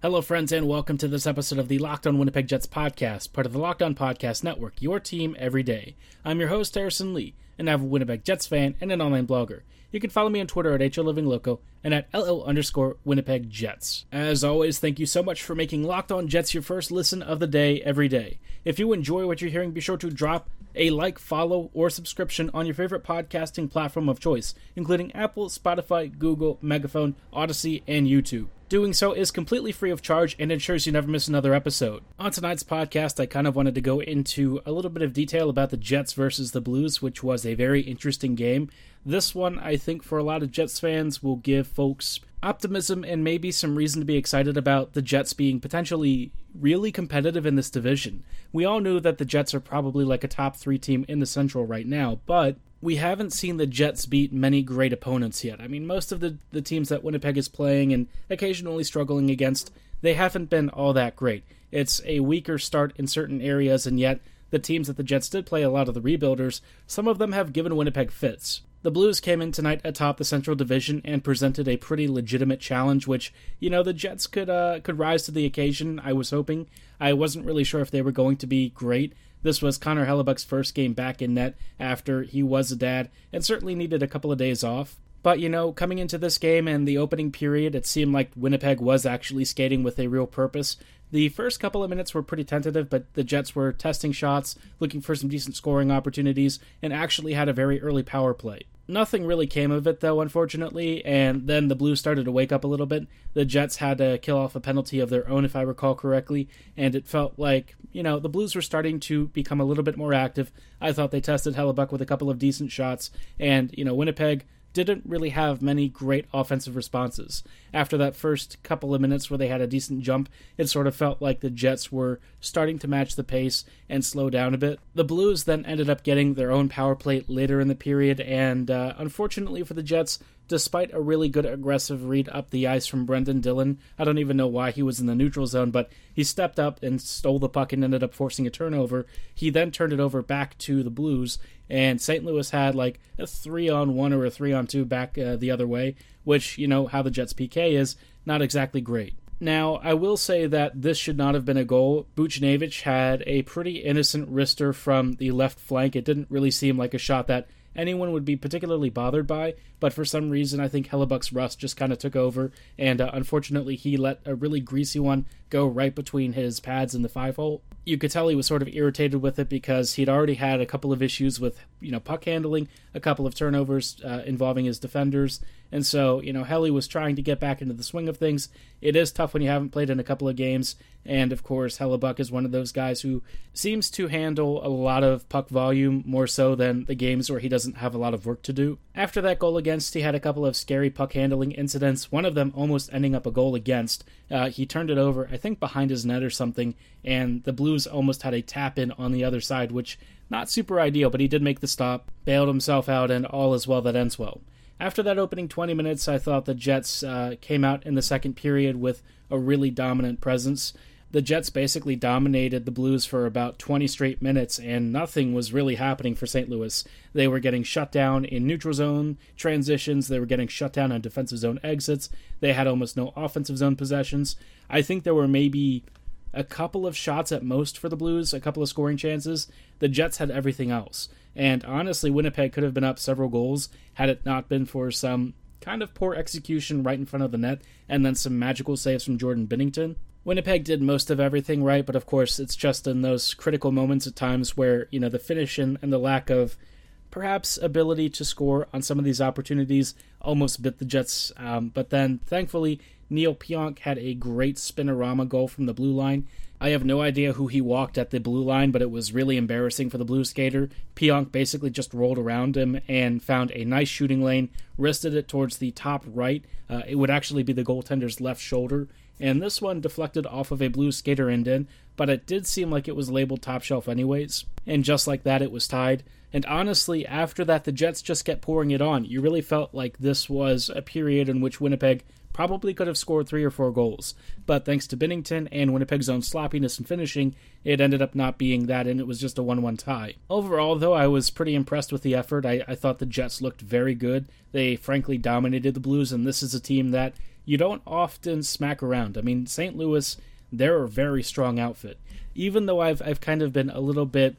Hello, friends, and welcome to this episode of the Locked On Winnipeg Jets podcast, part of the Locked On Podcast Network, your team every day. I'm your host, Harrison Lee, and I'm avid Winnipeg Jets fan and an online blogger. You can follow me on Twitter at HLivingLoco and at LO underscore Winnipeg Jets. As always, thank you so much for making Locked On Jets your first listen of the day every day. If you enjoy what you're hearing, be sure to drop a like, follow, or subscription on your favorite podcasting platform of choice, including Apple, Spotify, Google, Megaphone, Audacy, and YouTube. Doing so is completely free of charge and ensures you never miss another episode. On tonight's podcast, I kind of wanted to go into a little bit of detail about the Jets versus the Blues, which was a very interesting game. This one, I think, for a lot of Jets fans, will give folks optimism and maybe some reason to be excited about the Jets being potentially really competitive in this division. We all knew that the Jets are probably like a top three team in the Central right now, but we haven't seen the Jets beat many great opponents yet. I mean, most of the, the teams that Winnipeg is playing and occasionally struggling against, they haven't been all that great. It's a weaker start in certain areas, and yet the teams that the Jets did play, a lot of the rebuilders, some of them have given Winnipeg fits. The Blues came in tonight atop the Central Division and presented a pretty legitimate challenge, which you know the Jets could uh, could rise to the occasion. I was hoping. I wasn't really sure if they were going to be great. This was Connor Hellebuyck's first game back in net after he was a dad and certainly needed a couple of days off. But, you know, coming into this game and the opening period, it seemed like Winnipeg was actually skating with a real purpose. The first couple of minutes were pretty tentative, but the Jets were testing shots, looking for some decent scoring opportunities, and actually had a very early power play. Nothing really came of it, though, unfortunately, and then the Blues started to wake up a little bit. The Jets had to kill off a penalty of their own, if I recall correctly, and it felt like, you know, the Blues were starting to become a little bit more active. I thought they tested Hellebuyck with a couple of decent shots, and, you know, Winnipeg didn't really have many great offensive responses. After that first couple of minutes where they had a decent jump, it sort of felt like the Jets were starting to match the pace and slow down a bit. The Blues then ended up getting their own power play later in the period, and uh, unfortunately for the Jets, despite a really good aggressive read up the ice from Brendan Dillon. I don't even know why he was in the neutral zone, but he stepped up and stole the puck and ended up forcing a turnover. He then turned it over back to the Blues, and St. Louis had like a three on one or a three on two back uh, the other way, which, you know, how the Jets PK is, not exactly great. Now, I will say that this should not have been a goal. Buchnevich had a pretty innocent wrister from the left flank. It didn't really seem like a shot that anyone would be particularly bothered by, but for some reason, I think Hellebuyck's rust just kind of took over, and uh, unfortunately, he let a really greasy one go right between his pads in the five hole. You could tell he was sort of irritated with it because he'd already had a couple of issues with, you know, puck handling, a couple of turnovers uh, involving his defenders, and so, you know, Helly was trying to get back into the swing of things. It is tough when you haven't played in a couple of games, and of course, Hellebuyck is one of those guys who seems to handle a lot of puck volume more so than the games where he doesn't have a lot of work to do. After that goal against, he had a couple of scary puck handling incidents, one of them almost ending up a goal against. Uh, he turned it over, I think, behind his net or something, and the Blues almost had a tap in on the other side, which not super ideal, but he did make the stop, bailed himself out, and all is well that ends well. After that opening 20 minutes, I thought the Jets uh, came out in the second period with a really dominant presence. The Jets basically dominated the Blues for about 20 straight minutes, and nothing was really happening for St. Louis. They were getting shut down in neutral zone transitions, they were getting shut down on defensive zone exits, they had almost no offensive zone possessions. I think there were maybe a couple of shots at most for the Blues, a couple of scoring chances. The Jets had everything else. And honestly, Winnipeg could have been up several goals had it not been for some kind of poor execution right in front of the net and then some magical saves from Jordan Binnington. Winnipeg did most of everything right, but of course, it's just in those critical moments at times where, you know, the finish and, and the lack of perhaps ability to score on some of these opportunities almost bit the Jets. Um, but then, thankfully, Neil Pionk had a great spinorama goal from the blue line. I have no idea who he walked at the blue line, but it was really embarrassing for the blue skater. Pionk basically just rolled around him and found a nice shooting lane, wristed it towards the top right. Uh, it would actually be the goaltender's left shoulder, and this one deflected off of a blue skater end in, but it did seem like it was labeled top shelf anyways. And just like that, it was tied. And honestly, after that, the Jets just kept pouring it on. You really felt like this was a period in which Winnipeg probably could have scored three or four goals. But thanks to Binnington and Winnipeg's own sloppiness in finishing, it ended up not being that, and it was just a 1 1 tie. Overall, though, I was pretty impressed with the effort. I, I thought the Jets looked very good. They frankly dominated the Blues, and this is a team that you don't often smack around. I mean, St. Louis, they're a very strong outfit. Even though I've, I've kind of been a little bit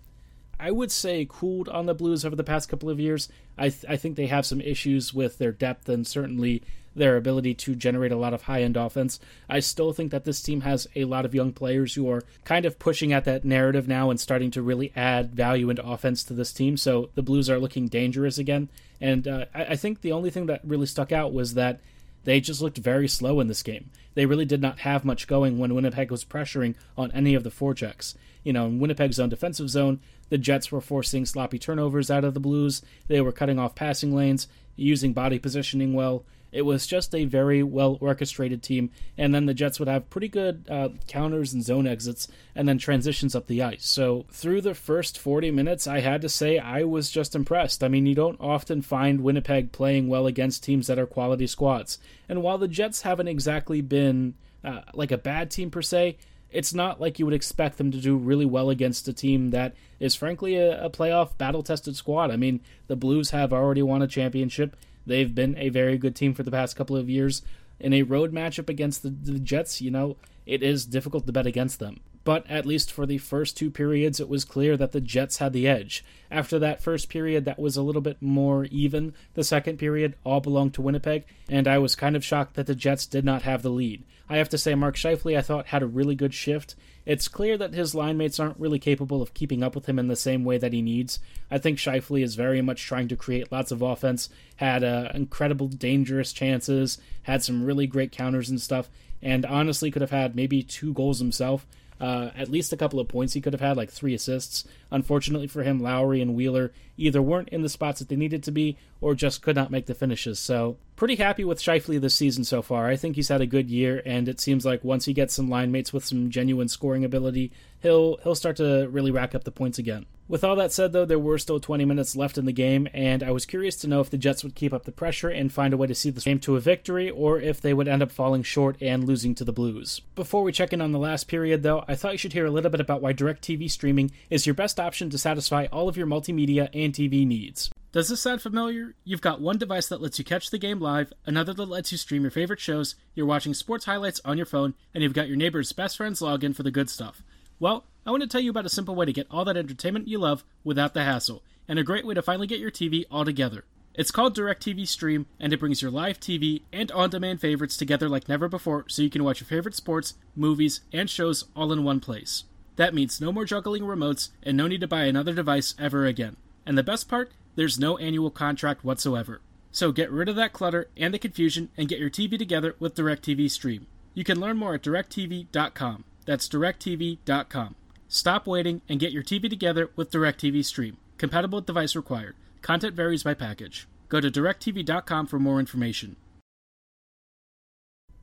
I would say cooled on the Blues over the past couple of years. I, th- I think they have some issues with their depth and certainly their ability to generate a lot of high end offense. I still think that this team has a lot of young players who are kind of pushing at that narrative now and starting to really add value into offense to this team. So the Blues are looking dangerous again. And uh, I, I think the only thing that really stuck out was that they just looked very slow in this game. They really did not have much going when Winnipeg was pressuring on any of the forechecks. You know, in Winnipeg's own defensive zone, the Jets were forcing sloppy turnovers out of the Blues. They were cutting off passing lanes, using body positioning well. It was just a very well orchestrated team, and then the Jets would have pretty good uh, counters and zone exits, and then transitions up the ice. So through the first 40 minutes, I had to say I was just impressed. I mean, you don't often find Winnipeg playing well against teams that are quality squads, and while the Jets haven't exactly been uh, like a bad team per se, it's not like you would expect them to do really well against a team that is frankly a, a playoff battle tested squad. I mean, the Blues have already won a championship. They've been a very good team for the past couple of years. In a road matchup against the, the Jets, you know, it is difficult to bet against them. But at least for the first two periods, it was clear that the Jets had the edge. After that first period, that was a little bit more even. The second period all belonged to Winnipeg, and I was kind of shocked that the Jets did not have the lead. I have to say, Mark Scheifele, I thought, had a really good shift. It's clear that his line mates aren't really capable of keeping up with him in the same way that he needs. I think Scheifele is very much trying to create lots of offense, had uh, incredible dangerous chances, had some really great counters and stuff, and honestly could have had maybe two goals himself. Uh, at least a couple of points he could have had, like three assists. Unfortunately for him, Lowry and Wheeler either weren't in the spots that they needed to be or just could not make the finishes. So, pretty happy with Scheifele this season so far. I think he's had a good year, and it seems like once he gets some line mates with some genuine scoring ability, he'll he'll start to really rack up the points again. With all that said, though, there were still 20 minutes left in the game, and I was curious to know if the Jets would keep up the pressure and find a way to see the game to a victory, or if they would end up falling short and losing to the Blues. Before we check in on the last period, though, I thought you should hear a little bit about why DirecTV streaming is your best option to satisfy all of your multimedia and TV needs. Does this sound familiar? You've got one device that lets you catch the game live, another that lets you stream your favorite shows, you're watching sports highlights on your phone, and you've got your neighbor's best friend's login for the good stuff. Well, I want to tell you about a simple way to get all that entertainment you love without the hassle, and a great way to finally get your TV all together. It's called DirecTV Stream, and it brings your live TV and on demand favorites together like never before so you can watch your favorite sports, movies, and shows all in one place. That means no more juggling remotes and no need to buy another device ever again. And the best part? There's no annual contract whatsoever. So get rid of that clutter and the confusion and get your TV together with DirecTV Stream. You can learn more at directv.com. That's directv.com. Stop waiting and get your TV together with DirecTV Stream. Compatible device required. Content varies by package. Go to directv.com for more information.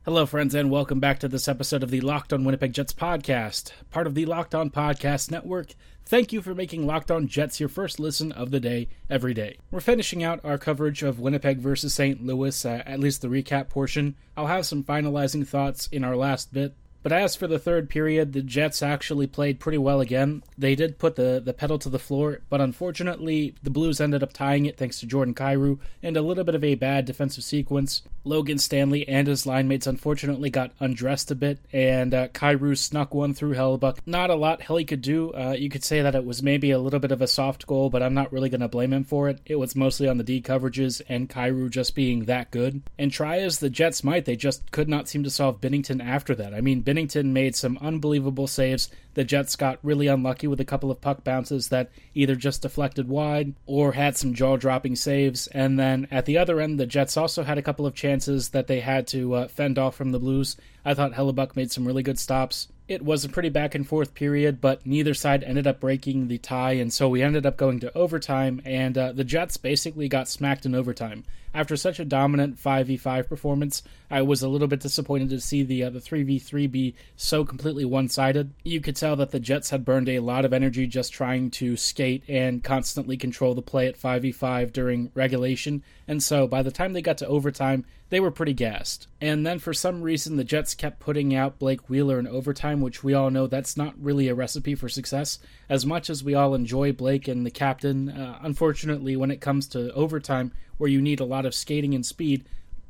Hello, friends, and welcome back to this episode of the Locked On Winnipeg Jets podcast, part of the Locked On Podcast Network. Thank you for making Locked On Jets your first listen of the day every day. We're finishing out our coverage of Winnipeg versus St. Louis, uh, at least the recap portion. I'll have some finalizing thoughts in our last bit, but as for the third period, the Jets actually played pretty well again. They did put the, the pedal to the floor, but unfortunately, the Blues ended up tying it thanks to Jordan Kyrou and a little bit of a bad defensive sequence. Logan Stanley and his line mates unfortunately got undressed a bit, and uh, Kyrou snuck one through Hellebuyck. Not a lot Helly could do. Uh, you could say that it was maybe a little bit of a soft goal, but I'm not really going to blame him for it. It was mostly on the D coverages and Kyrou just being that good. And try as the Jets might, they just could not seem to solve Binnington after that. I mean, Binnington made some unbelievable saves. The Jets got really unlucky with a couple of puck bounces that either just deflected wide or had some jaw dropping saves. And then at the other end, the Jets also had a couple of chances that they had to uh, fend off from the Blues. I thought Hellebuyck made some really good stops. It was a pretty back and forth period, but neither side ended up breaking the tie, and so we ended up going to overtime, and uh, the Jets basically got smacked in overtime. After such a dominant 5v5 performance, I was a little bit disappointed to see the uh, the 3v3 be so completely one-sided. You could tell that the Jets had burned a lot of energy just trying to skate and constantly control the play at 5v5 during regulation, and so by the time they got to overtime, they were pretty gassed. And then for some reason, the Jets kept putting out Blake Wheeler in overtime, which we all know that's not really a recipe for success. As much as we all enjoy Blake and the captain, uh, unfortunately, when it comes to overtime, where you need a lot of skating and speed,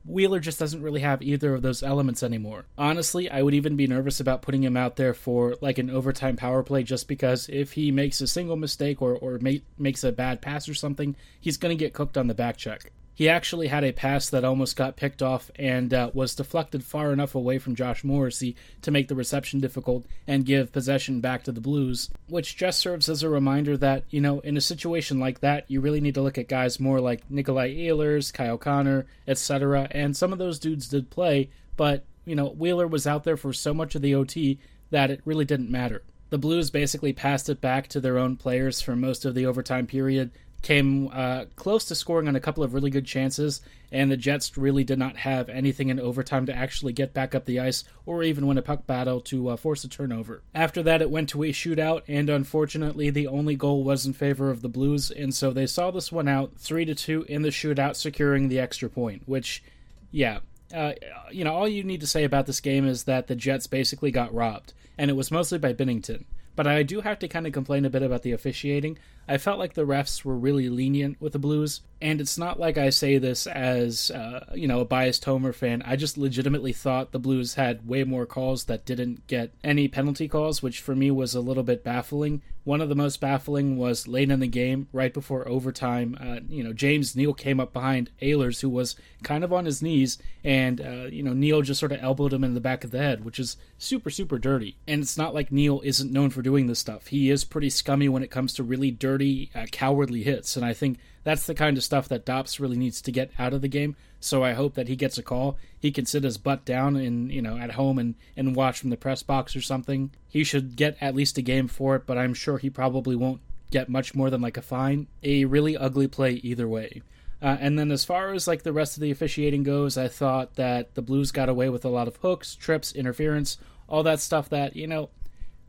Wheeler just doesn't really have either of those elements anymore. Honestly, I would even be nervous about putting him out there for like an overtime power play just because if he makes a single mistake or, or makes a bad pass or something, he's going to get cooked on the back check. He actually had a pass that almost got picked off and uh, was deflected far enough away from Josh Morrissey to make the reception difficult and give possession back to the Blues, which just serves as a reminder that, you know, in a situation like that, you really need to look at guys more like Nikolai Ehlers, Kyle Connor, etc. And some of those dudes did play, but, you know, Wheeler was out there for so much of the OT that it really didn't matter. The Blues basically passed it back to their own players for most of the overtime period came uh, close to scoring on a couple of really good chances, and the Jets really did not have anything in overtime to actually get back up the ice or even win a puck battle to uh, force a turnover. After that, it went to a shootout, and unfortunately, the only goal was in favor of the Blues, and so they saw this one out three to two in the shootout, securing the extra point. Which, yeah, uh, you know, all you need to say about this game is that the Jets basically got robbed, and it was mostly by Binnington. But I do have to kind of complain a bit about the officiating. I felt like the refs were really lenient with the Blues, and it's not like I say this as uh, you know a biased Homer fan. I just legitimately thought the Blues had way more calls that didn't get any penalty calls, which for me was a little bit baffling. One of the most baffling was late in the game, right before overtime. Uh, you know, James Neal came up behind Ehlers, who was kind of on his knees, and uh, you know Neal just sort of elbowed him in the back of the head, which is super super dirty. And it's not like Neal isn't known for doing this stuff. He is pretty scummy when it comes to really dirty dirty, uh, cowardly hits. And I think that's the kind of stuff that Dops really needs to get out of the game. So I hope that he gets a call. He can sit his butt down in you know at home and and watch from the press box or something. He should get at least a game for it, but I'm sure he probably won't get much more than like a fine. A really ugly play either way. Uh, and then as far as like the rest of the officiating goes, I thought that the Blues got away with a lot of hooks, trips, interference, all that stuff that you know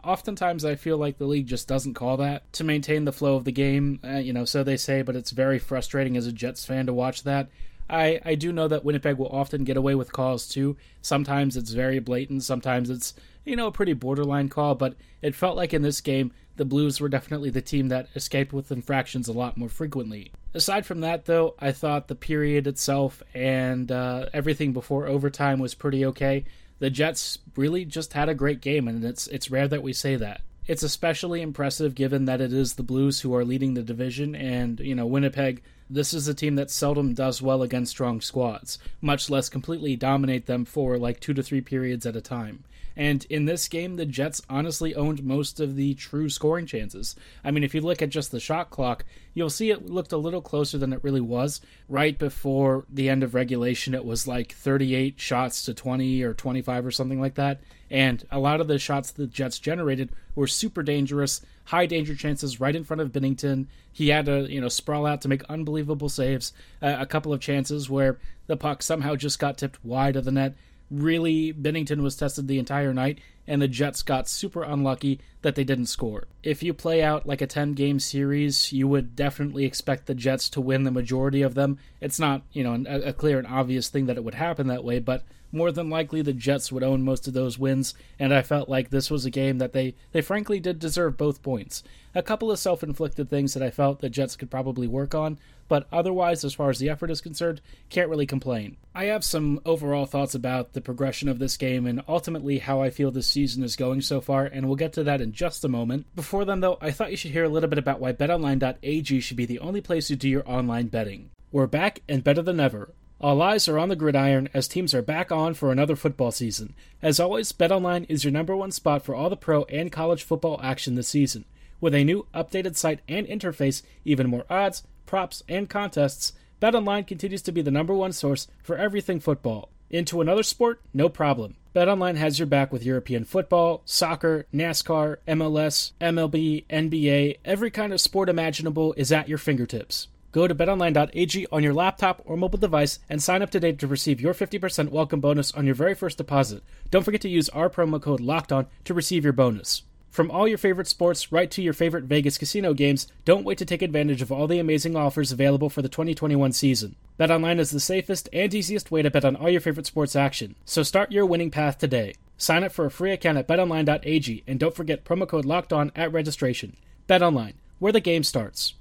oftentimes I feel like the league just doesn't call that to maintain the flow of the game. Uh, you know, so they say, but it's very frustrating as a Jets fan to watch that. I, I do know that Winnipeg will often get away with calls too. Sometimes it's very blatant, sometimes it's, you know, a pretty borderline call, but it felt like in this game, the Blues were definitely the team that escaped with infractions a lot more frequently. Aside from that, though, I thought the period itself and uh, everything before overtime was pretty okay the Jets really just had a great game, and it's it's rare that we say that. It's especially impressive given that it is the Blues who are leading the division, and you know Winnipeg. This is a team that seldom does well against strong squads, much less completely dominate them for like two to three periods at a time. And in this game, the Jets honestly owned most of the true scoring chances. I mean, if you look at just the shot clock, you'll see it looked a little closer than it really was. Right before the end of regulation, it was like 38 shots to 20 or 25 or something like that. And a lot of the shots the Jets generated were super dangerous, high danger chances right in front of Binnington. He had to, you know, sprawl out to make unbelievable saves. Uh, a couple of chances where the puck somehow just got tipped wide of the net really Binnington was tested the entire night, and the Jets got super unlucky that they didn't score. If you play out like a 10 game series, you would definitely expect the Jets to win the majority of them. It's not, you know, a, clear and obvious thing that it would happen that way, but more than likely the Jets would own most of those wins, and I felt like this was a game that they, they frankly did deserve both points. A couple of self inflicted things that I felt the Jets could probably work on, but otherwise, as far as the effort is concerned, can't really complain. I have some overall thoughts about the progression of this game and ultimately how I feel this season is going so far, and we'll get to that in just a moment. Before then, though, I thought you should hear a little bit about why betonline.ag should be the only place to do your online betting. We're back and better than ever. All eyes are on the gridiron as teams are back on for another football season. As always, BetOnline is your number one spot for all the pro and college football action this season. With a new updated site and interface, even more odds, props, and contests, BetOnline continues to be the number one source for everything football. Into another sport? No problem. BetOnline has your back with European football, soccer, NASCAR, MLS, MLB, NBA, every kind of sport imaginable is at your fingertips. Go to betonline.ag on your laptop or mobile device and sign up today to receive your 50% welcome bonus on your very first deposit. Don't forget to use our promo code LOCKEDON to receive your bonus. From all your favorite sports right to your favorite Vegas casino games, don't wait to take advantage of all the amazing offers available for the 2021 season. BetOnline is the safest and easiest way to bet on all your favorite sports action. So start your winning path today. Sign up for a free account at betonline.ag and don't forget promo code locked on at registration. BetOnline, where the game starts.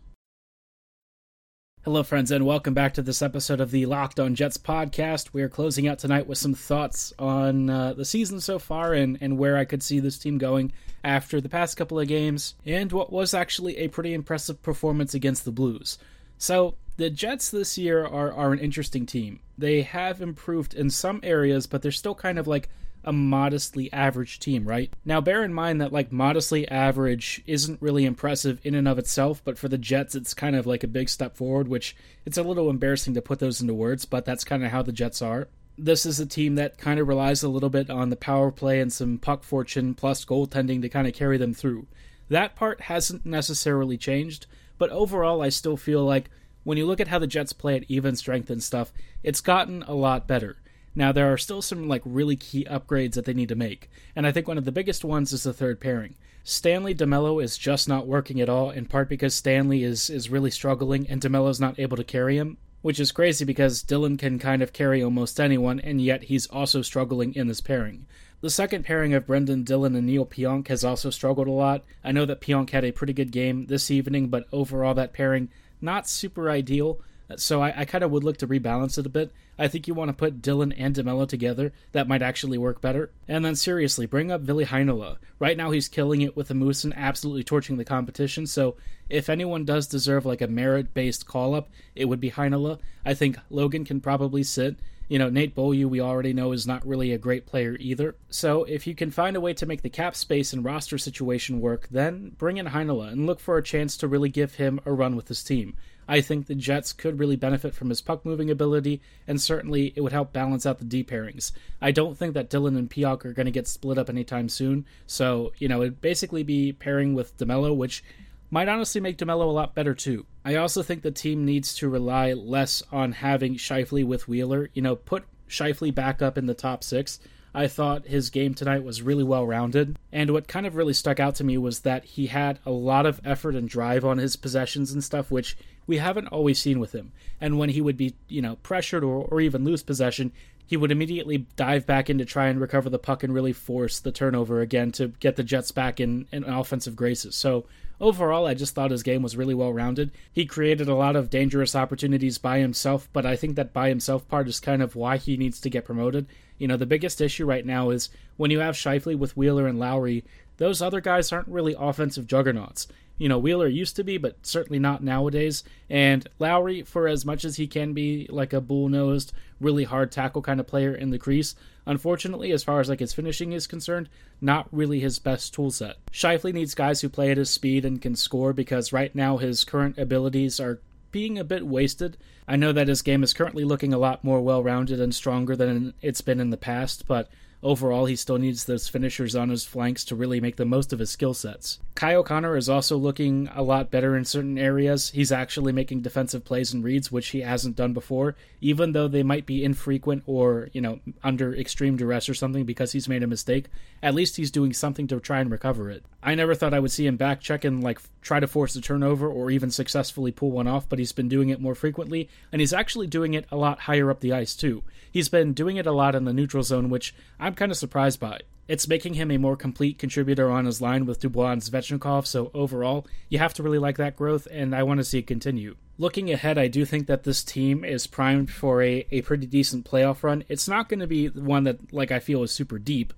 Hello, friends, and welcome back to this episode of the Locked On Jets podcast. We are closing out tonight with some thoughts on uh, the season so far and, and where I could see this team going after the past couple of games, and what was actually a pretty impressive performance against the Blues. So, the Jets this year are, are an interesting team. They have improved in some areas, but they're still kind of like a modestly average team, right? Now, bear in mind that like modestly average isn't really impressive in and of itself, but for the Jets, it's kind of like a big step forward, which it's a little embarrassing to put those into words, but that's kind of how the Jets are. This is a team that kind of relies a little bit on the power play and some puck fortune plus goaltending to kind of carry them through. That part hasn't necessarily changed, but overall, I still feel like when you look at how the Jets play at even strength and stuff, it's gotten a lot better. Now there are still some like really key upgrades that they need to make, and I think one of the biggest ones is the third pairing. Stanley DeMelo is just not working at all, in part because Stanley is is really struggling and DeMelo's not able to carry him, which is crazy because Dylan can kind of carry almost anyone, and yet he's also struggling in this pairing. The second pairing of Brendan Dillon and Neil Pionk has also struggled a lot. I know that Pionk had a pretty good game this evening, but overall that pairing not super ideal. So I, I kind of would look to rebalance it a bit. I think you want to put Dillon and DeMelo together. That might actually work better. And then seriously, bring up Ville Heinola. Right now he's killing it with the Moose and absolutely torching the competition. So if anyone does deserve like a merit-based call-up, it would be Heinola. I think Logan can probably sit. You know, Nate Beaulieu, we already know, is not really a great player either. So if you can find a way to make the cap space and roster situation work, then bring in Heinola and look for a chance to really give him a run with his team. I think the Jets could really benefit from his puck moving ability, and certainly it would help balance out the D pairings. I don't think that Dillon and Pionk are going to get split up anytime soon, so, you know, it'd basically be pairing with DeMelo, which might honestly make DeMelo a lot better too. I also think the team needs to rely less on having Scheifele with Wheeler. You know, put Scheifele back up in the top six. I thought his game tonight was really well rounded. And what kind of really stuck out to me was that he had a lot of effort and drive on his possessions and stuff, which we haven't always seen with him. And when he would be, you know, pressured or, or even lose possession, he would immediately dive back in to try and recover the puck and really force the turnover again to get the Jets back in, in offensive graces. So overall, I just thought his game was really well rounded. He created a lot of dangerous opportunities by himself, but I think that by himself part is kind of why he needs to get promoted. You know, the biggest issue right now is when you have Scheifele with Wheeler and Lowry, those other guys aren't really offensive juggernauts you know Wheeler used to be, but certainly not nowadays. And Lowry, for as much as he can be like a bull nosed, really hard tackle kind of player in the crease, unfortunately, as far as like his finishing is concerned, not really his best tool set. Scheifele needs guys who play at his speed and can score because right now his current abilities are being a bit wasted. I know that his game is currently looking a lot more well rounded and stronger than it's been in the past, but Overall, he still needs those finishers on his flanks to really make the most of his skill sets. Kyle Connor is also looking a lot better in certain areas. He's actually making defensive plays and reads, which he hasn't done before, even though they might be infrequent or, you know, under extreme duress or something because he's made a mistake. At least he's doing something to try and recover it. I never thought I would see him back check and, like, try to force a turnover or even successfully pull one off, but he's been doing it more frequently, and he's actually doing it a lot higher up the ice, too. He's been doing it a lot in the neutral zone, which I'm kind of surprised by. It's making him a more complete contributor on his line with Dubois and Svechnikov, so overall, you have to really like that growth, and I want to see it continue. Looking ahead, I do think that this team is primed for a, a pretty decent playoff run. It's not going to be one that, like, I feel is super deep,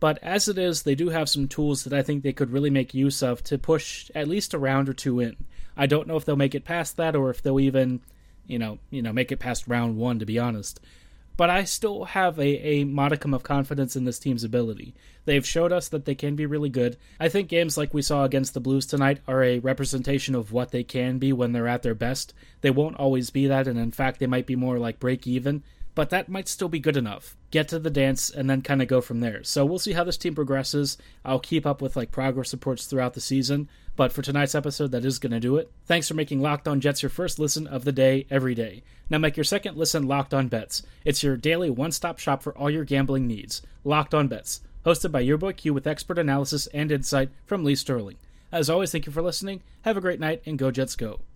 but as it is, they do have some tools that I think they could really make use of to push at least a round or two in. I don't know if they'll make it past that or if they'll even, you know, you know, make it past round one, to be honest but I still have a, a modicum of confidence in this team's ability. They've showed us that they can be really good. I think games like we saw against the Blues tonight are a representation of what they can be when they're at their best. They won't always be that, and in fact, they might be more like break even, but that might still be good enough. Get to the dance and then kind of go from there. So we'll see how this team progresses. I'll keep up with like progress reports throughout the season, but for tonight's episode, that is going to do it. Thanks for making Locked On Jets your first listen of the day every day. Now make your second listen Locked On Bets. It's your daily one stop shop for all your gambling needs. Locked On Bets, hosted by your boy Q with expert analysis and insight from Lee Sterling. As always, thank you for listening. Have a great night and go Jets go.